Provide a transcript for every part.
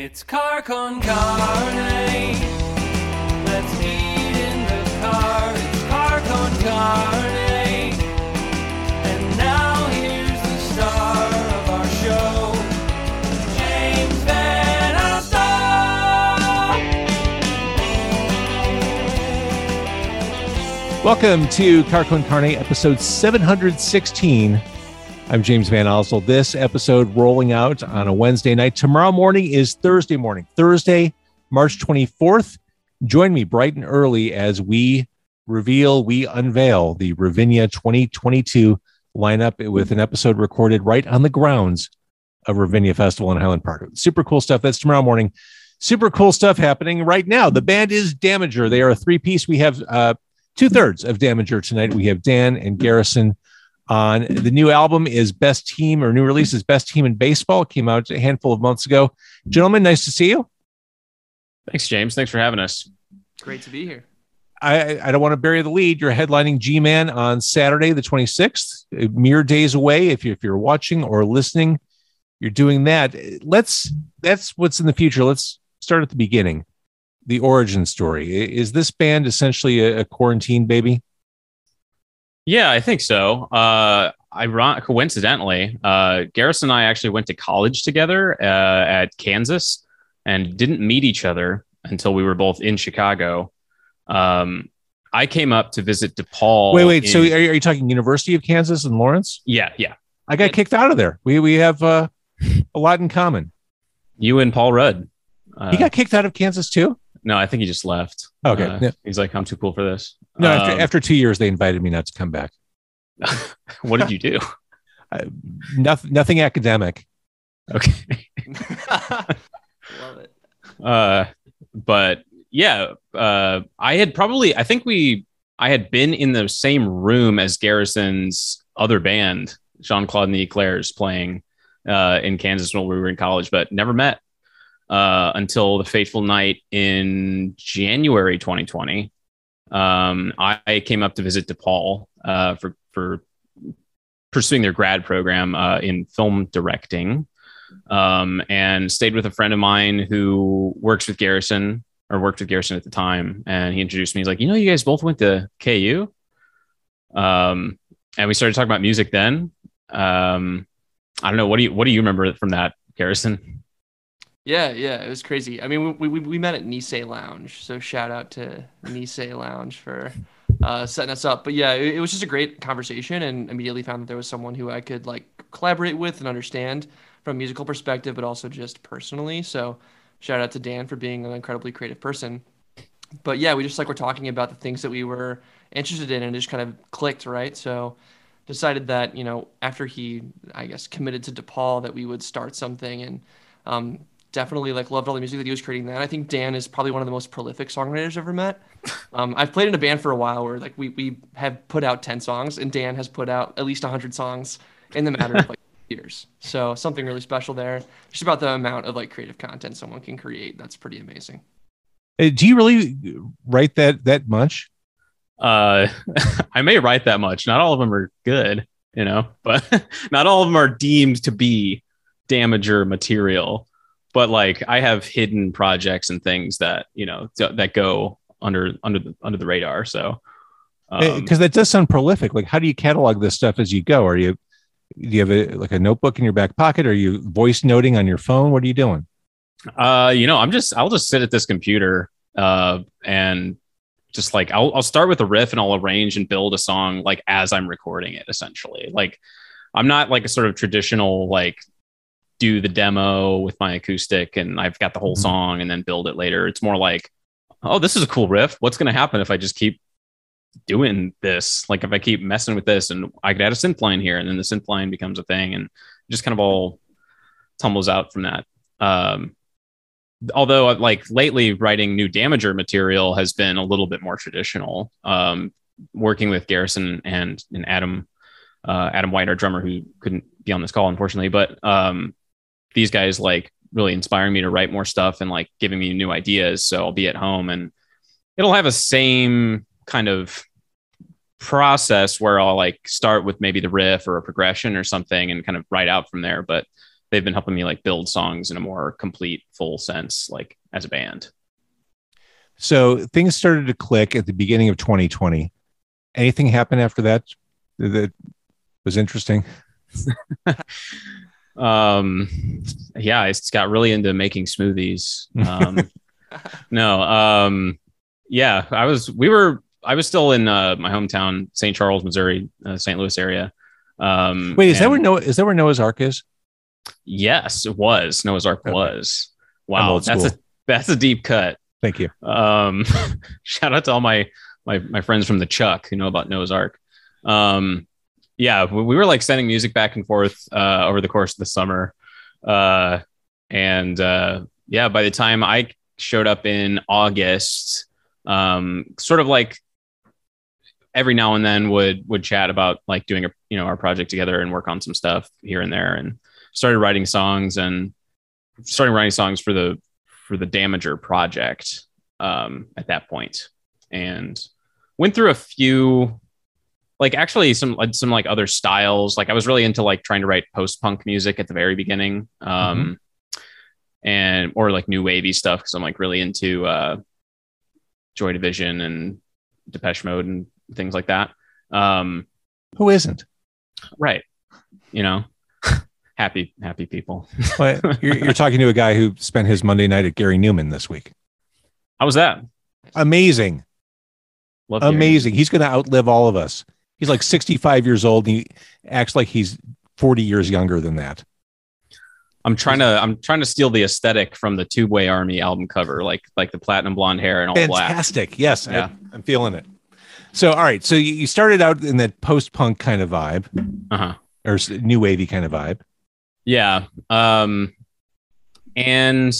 It's car con carne. Let's eat in the car. It's car con carne. And now here's the star of our show, James VanOsdol. Welcome to Car Con Carne, episode 716. I'm James VanOsdol. This episode rolling out on a Wednesday night. Tomorrow morning is Thursday morning, Thursday, March 24th. Join me bright and early as we reveal, we unveil the Ravinia 2022 lineup with an episode recorded right on the grounds of Ravinia Festival in Highland Park. Super cool stuff. That's tomorrow morning. Super cool stuff happening right now. The band is Damager. They are a three piece. We have uh, two thirds of Damager tonight. We have Dan and Garrison on the new album is Best Team or new release is Best Team in Baseball. It came out a handful of months ago. Gentlemen, nice to see you. Thanks, James. Thanks for having us. Great to be here. I, I don't want to bury the lead. You're headlining G Man on Saturday, the 26th, uh, mere days away. If you're, if you're watching or listening, you're doing that. Let's that's what's in the future. Let's start at the beginning. The origin story. Is this band essentially a, a quarantine baby? Yeah, I think so. Uh, iron- coincidentally, uh, Garrison and I actually went to college together uh, at Kansas and didn't meet each other until we were both in Chicago. Um, I came up to visit DePaul. Wait, wait. in- So are you, are you talking University of Kansas and Lawrence? yeah, yeah. I got kicked out of there. We we have uh, a lot in common. You and Paul Rudd. Uh, He got kicked out of Kansas too. No, I think he just left. Okay. Uh, Yeah. He's like, I'm too cool for this. No, Um, after, after two years, they invited me not to come back. what did you do? Nothing, nothing academic. Okay. Love it. uh but yeah uh i had probably i think we i had been in the same room as garrison's other band jean-claude and the eclairs playing uh in kansas when we were in college but never met uh until the fateful night in january 2020 um i, came up to visit depaul uh for for pursuing their grad program uh in film directing um, and stayed with a friend of mine who works with Garrison or worked with Garrison at the time. And he introduced me. He's like, you know, you guys both went to KU. Um, and we started talking about music then. Um, I don't know. What do you, what do you remember from that Garrison? Yeah, yeah, it was crazy. I mean, we, we, we met at Nisei Lounge, so shout out to Nisei Lounge for uh, setting us up. But yeah, it, it was just a great conversation, and immediately found that there was someone who I could like collaborate with and understand from a musical perspective, but also just personally. So shout out to Dan for being an incredibly creative person. But yeah, we just like were talking about the things that we were interested in, and just kind of clicked, right? So decided that you know after he I guess committed to DePaul that we would start something and um, definitely like loved all the music that he was creating. Then I think Dan is probably one of the most prolific songwriters I've ever met. Um, I've played in a band for a while where like we we have put out ten songs and Dan has put out at least hundred songs in the matter of like years. So something really special there. Just about the amount of like creative content someone can create. That's pretty amazing. Do you really write that that much? Uh, I may write that much. Not all of them are good, you know, but not all of them are deemed to be damager material. But like, I have hidden projects and things that you know th- that go under under the under the radar. So, um, Because that does sound prolific. Like, how do you catalog this stuff as you go? Are you do you have a like a notebook in your back pocket? Are you voice noting on your phone? What are you doing? Uh, you know, I'm just I'll just sit at this computer uh and just like I'll I'll start with a riff and I'll arrange and build a song like as I'm recording it essentially. Like I'm not like a sort of traditional like do the demo with my acoustic and I've got the whole Mhm. song and then build it later. It's more like oh, this is a cool riff. What's going to happen if I just keep doing this? Like if I keep messing with this and I could add a synth line here and then the synth line becomes a thing and just kind of all tumbles out from that. Um, although like lately writing new damager material has been a little bit more traditional um, working with garrison and, and adam uh, adam white our drummer who couldn't be on this call unfortunately but um, these guys like really inspiring me to write more stuff and like giving me new ideas so i'll be at home and it'll have a same kind of process where i'll like start with maybe the riff or a progression or something and kind of write out from there but they've been helping me like build songs in a more complete, full sense, like as a band. So things started to click at the beginning of 2020. Anything happen after that that was interesting? um, yeah, I just got really into making smoothies. Um, no, um, yeah, I was. We were. I was still in uh, my hometown, St. Charles, Missouri, uh, St. Louis area. Um, Wait, is that where Noah is that where Noah's Ark is? Yes, it was. Noah's Ark Okay. was. Wow, that's a that's a deep cut. Thank you. Um, shout out to all my my my friends from the Chuck who know about Noah's Ark. Um, yeah, we, we were like sending music back and forth uh, over the course of the summer, uh, and uh, yeah, by the time I showed up in August, um, sort of like every now and then would would chat about like doing a you know our project together and work on some stuff here and there, and started writing songs and starting writing songs for the for the Damager project um, at that point, and went through a few, like actually some like some like other styles. Like I was really into like trying to write post punk music at the very beginning, um, and or like new wavy stuff because I'm like really into uh, Joy Division and Depeche Mode and things like that. Um, Who isn't? right, you know, happy happy people. Well, you're, you're talking to a guy who spent his Monday night at Gary Numan this week. How was that? Amazing. Love hearing. Amazing. He's going to outlive all of us. He's like 65 years old and he acts like he's 40 years younger than that. I'm trying to I'm trying to steal the aesthetic from the Tubeway Army album cover, like like the platinum blonde hair and all black. Fantastic. Yes, Yeah. I, am feeling it. So, all right. So you you started out in that post punk kind of vibe Uh huh. or new wavy kind of vibe. Yeah. Um, and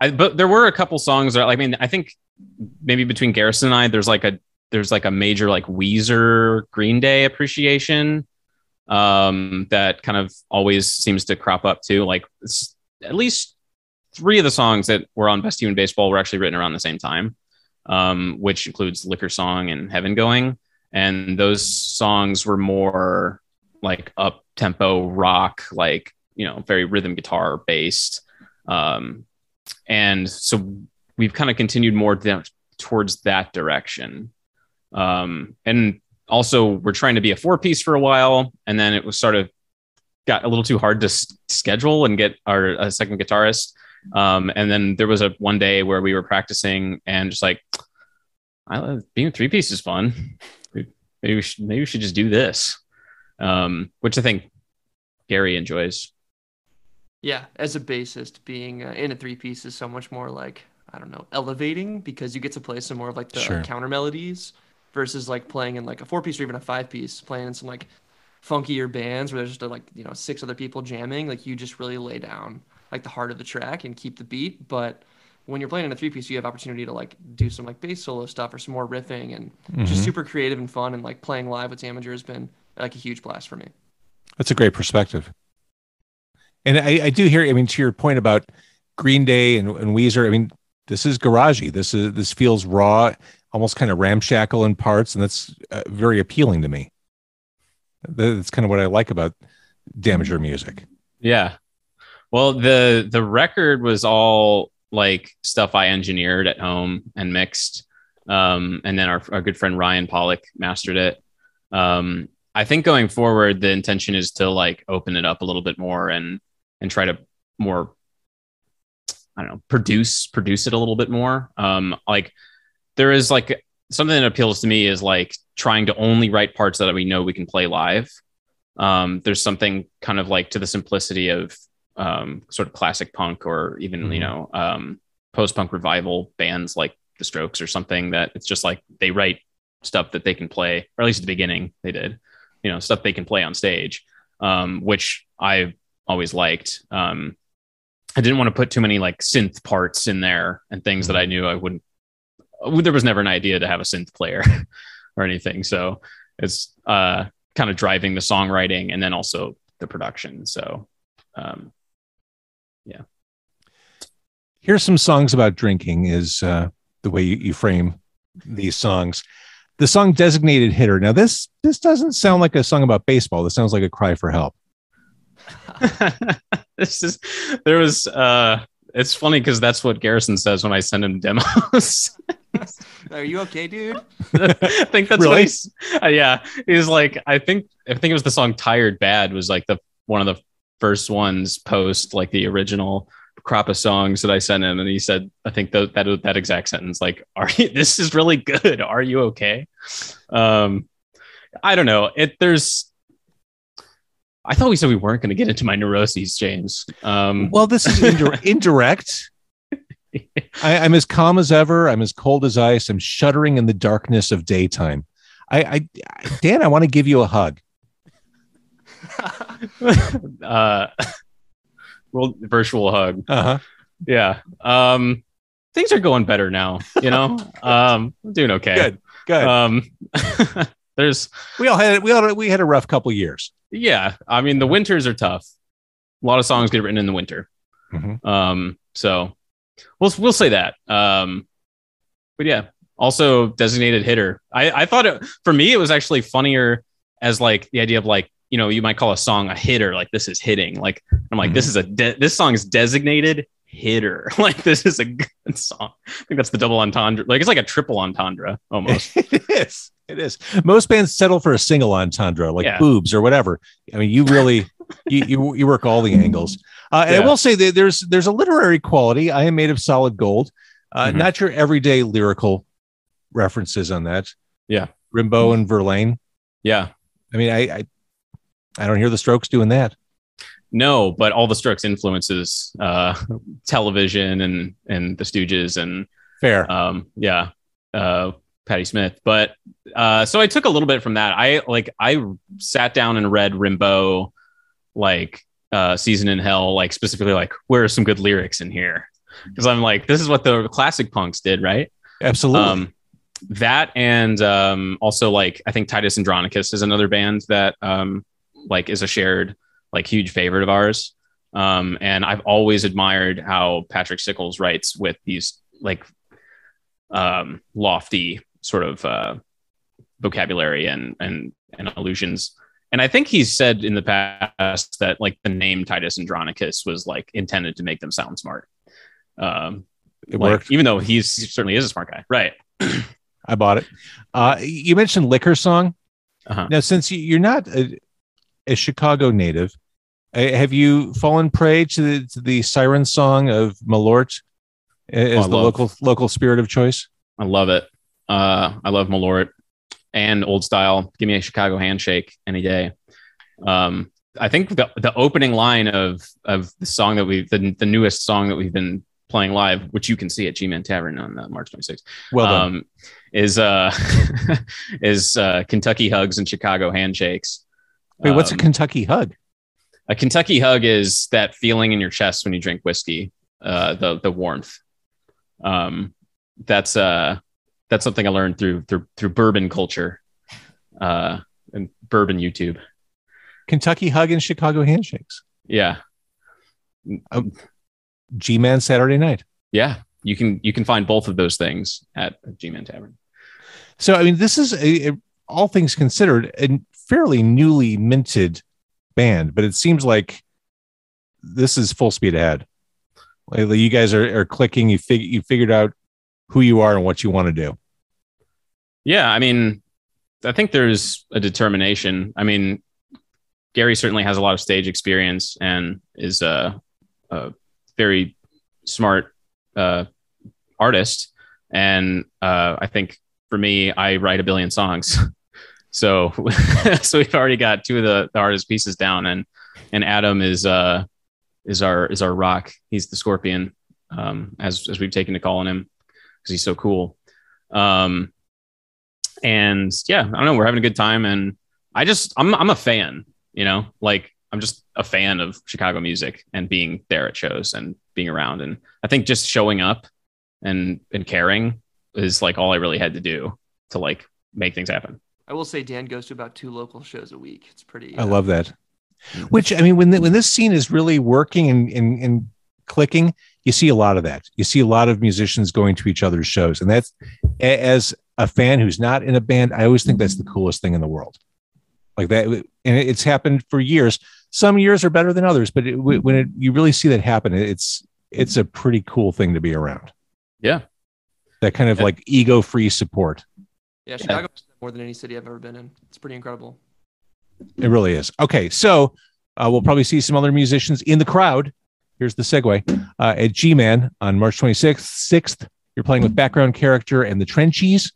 I but there were a couple songs that I mean I think maybe between Garrison and I there's like a there's like a major like Weezer Green Day appreciation um that kind of always seems to crop up too. Like at least three of the songs that were on Best Team in Baseball were actually written around the same time um which includes Liquor Song and Heaven Going. And those songs were more like up tempo rock like you know very rhythm guitar based. Um and so we've kind of continued more down towards that direction um and also we're trying to be a four piece for a while and then it was sort of got a little too hard to s- schedule and get our a second guitarist. Um and then there was a one day where we were practicing and just like I love being a three piece is fun. Maybe we should maybe we should just do this. Um which i think gary enjoys. Yeah, as a bassist, being uh, in a three piece is so much more like I don't know, elevating because you get to play some more of like the Sure. counter melodies versus like playing in like a four piece or even a five piece, playing in some like funkier bands where there's just like you know six other people jamming. Like you just really lay down like the heart of the track and keep the beat. But when you're playing in a three piece, you have opportunity to like do some like bass solo stuff or some more riffing and just Mhm. super creative and fun. And like playing live with Damager has been like a huge blast for me. That's a great perspective. And I, I do hear, I mean, to your point about Green Day and, and Weezer, I mean, this is garagey. This is this feels raw, almost kind of ramshackle in parts, and that's uh, very appealing to me. That's kind of what I like about Damager music. Yeah. Well, the the record was all like stuff I engineered at home and mixed. Um, and then our, our good friend Ryan Pollock mastered it. Um, I think going forward, the intention is to like open it up a little bit more and and try to more I don't know, produce produce it a little bit more. Um, like there is like something that appeals to me is like trying to only write parts that we know we can play live. Um, there's something kind of like to the simplicity of um, sort of classic punk or even Mhm. you know um, post punk revival bands like the Strokes or something that it's just like they write stuff that they can play, or at least at the beginning they did, you know, stuff they can play on stage, um, which I always liked. Um, I didn't want to put too many like synth parts in there and things that I knew I wouldn't. There was never an idea to have a synth player or anything, so it's uh, kind of driving the songwriting and then also the production. So, um, yeah. Here's some songs about drinking. Is uh, the way you, you frame these songs. The song "Designated Hitter." Now this this doesn't sound like a song about baseball. This sounds like a cry for help. this is there was uh it's funny because that's what Garrison says when I send him demos. Are you okay, dude? I think that's Really? what he's uh, yeah. He's like, I think I think it was the song Tired Bad was like the one of the first ones post like the original crop of songs that I sent him. And he said, I think that that that exact sentence, like, are you this is really good. Are you okay? Um I don't know. It there's I thought we said we weren't going to get into my neuroses, James. Um, Well, this is indir- indirect. I, I'm as calm as ever. I'm as cold as ice. I'm shuddering in the darkness of daytime. I, I Dan, I want to give you a hug. uh, well, virtual hug. Uh-huh. Yeah. Um, things are going better now. You know, um, I'm doing okay. Good. Good. Um, there's, we all had we all we had a rough couple years. yeah. I mean, the winters are tough. A lot of songs get written in the winter. Mhm. Um, so we'll we'll say that. Um, but yeah, also designated hitter. I I thought it for me it was actually funnier as like the idea of like you know you might call a song a hitter like this is hitting like I'm like this is a de- this song is designated hitter like this is a good song. I think that's the double entendre. Like it's like a triple entendre almost. it is. It is. Most bands settle for a single entendre, like Yeah. boobs or whatever. I mean, you really you, you you work all the angles. Uh, and I will say that there's there's a literary quality. I am made of solid gold. Uh, Mhm. Not your everyday lyrical references on that. Yeah. Rimbaud and Verlaine. yeah. I mean, I, I I don't hear the Strokes doing that. No, but all the Strokes influences uh, television and and the Stooges and Fair. um yeah uh patti smith but uh so i took a little bit from that i like i sat down and read rimbaud like uh season in hell like specifically like where are some good lyrics in here? Because i'm like this is what the classic punks did right? Absolutely. um that and um also like i think titus andronicus is another band that um like is a shared like huge favorite of ours. Um and i've always admired how patrick stickles writes with these like um lofty sort of uh vocabulary and and and allusions and i think he's said in the past that like the name titus andronicus was like intended to make them sound smart um it like, worked. even though he's he certainly is a smart guy right I bought it. Uh, you mentioned liquor song. Uh-huh. Now, since you- you're not a, a Chicago native, have you fallen prey to the, to the siren song of Malort as Oh, the love- local local spirit of choice? I love it. Uh, I love Malort and old style. Give me a Chicago handshake any day. Um, I think the, the opening line of of the song that we the, the newest song that we've been playing live, which you can see at G Man Tavern on uh, March 26th, Well done. um, is uh, is uh, Kentucky hugs and Chicago handshakes. Wait, what's a Um, Kentucky hug? a Kentucky hug is that feeling in your chest when you drink whiskey, uh, the the warmth. Um, that's uh, that's something I learned through through through bourbon culture, uh, and bourbon YouTube. Kentucky hug and Chicago handshakes. Yeah, G Man Saturday night. yeah. You can you can find both of those things at G Man Tavern. So, I mean, this is a, a- all things considered a fairly newly minted band, but it seems like this is full speed ahead. Like, you guys are, are clicking. You fig- you figured out who you are and what you want to do. Yeah, I mean, I think there's a determination. I mean, Gary certainly has a lot of stage experience and is a, a very smart uh, artist. And uh, I think for me, I write a billion songs. so, so we've already got two of the, the artist pieces down, and and Adam is uh is our is our rock. He's the scorpion, um, as as we've taken to calling him because he's so cool. Um, and yeah, I don't know. We're having a good time, and I just I'm I'm a fan. You know, like I'm just a fan of Chicago music and being there at shows and being around. And I think just showing up and and caring is like all I really had to do to like make things happen. I will say Dan goes to about two local shows a week. It's pretty. I uh, love that. Which I mean, when the, when this scene is really working and, and and clicking, you see a lot of that. You see a lot of musicians going to each other's shows, and that's as a fan who's not in a band, I always think that's the coolest thing in the world. Like that, and it's happened for years. some years are better than others, but it, when it, you really see that happen, it's it's a pretty cool thing to be around. Yeah. That kind of Yeah. like ego free support. Yeah, Chicago more than any city I've ever been in. It's pretty incredible. It really is. Okay, so uh, we'll probably see some other musicians in the crowd. Here's the segue uh, at G Man on March 26th. 6th, you're playing with background character and the Trenchies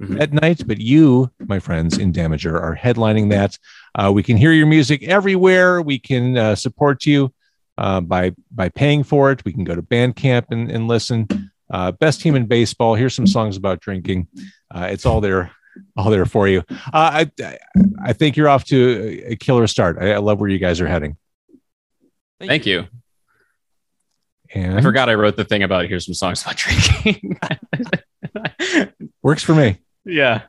Mhm. at night, but you, my friends in Damager, are headlining that. Uh, we can hear your music everywhere. We can uh, support you uh, by by paying for it. We can go to Bandcamp and, and listen. Uh, best team in baseball. Here's some songs about drinking. Uh, it's all there, all there for you. Uh, I, I I think you're off to a killer start. I, I love where you guys are heading. Thank you. And I forgot I wrote the thing about here's some songs about drinking. works for me. yeah.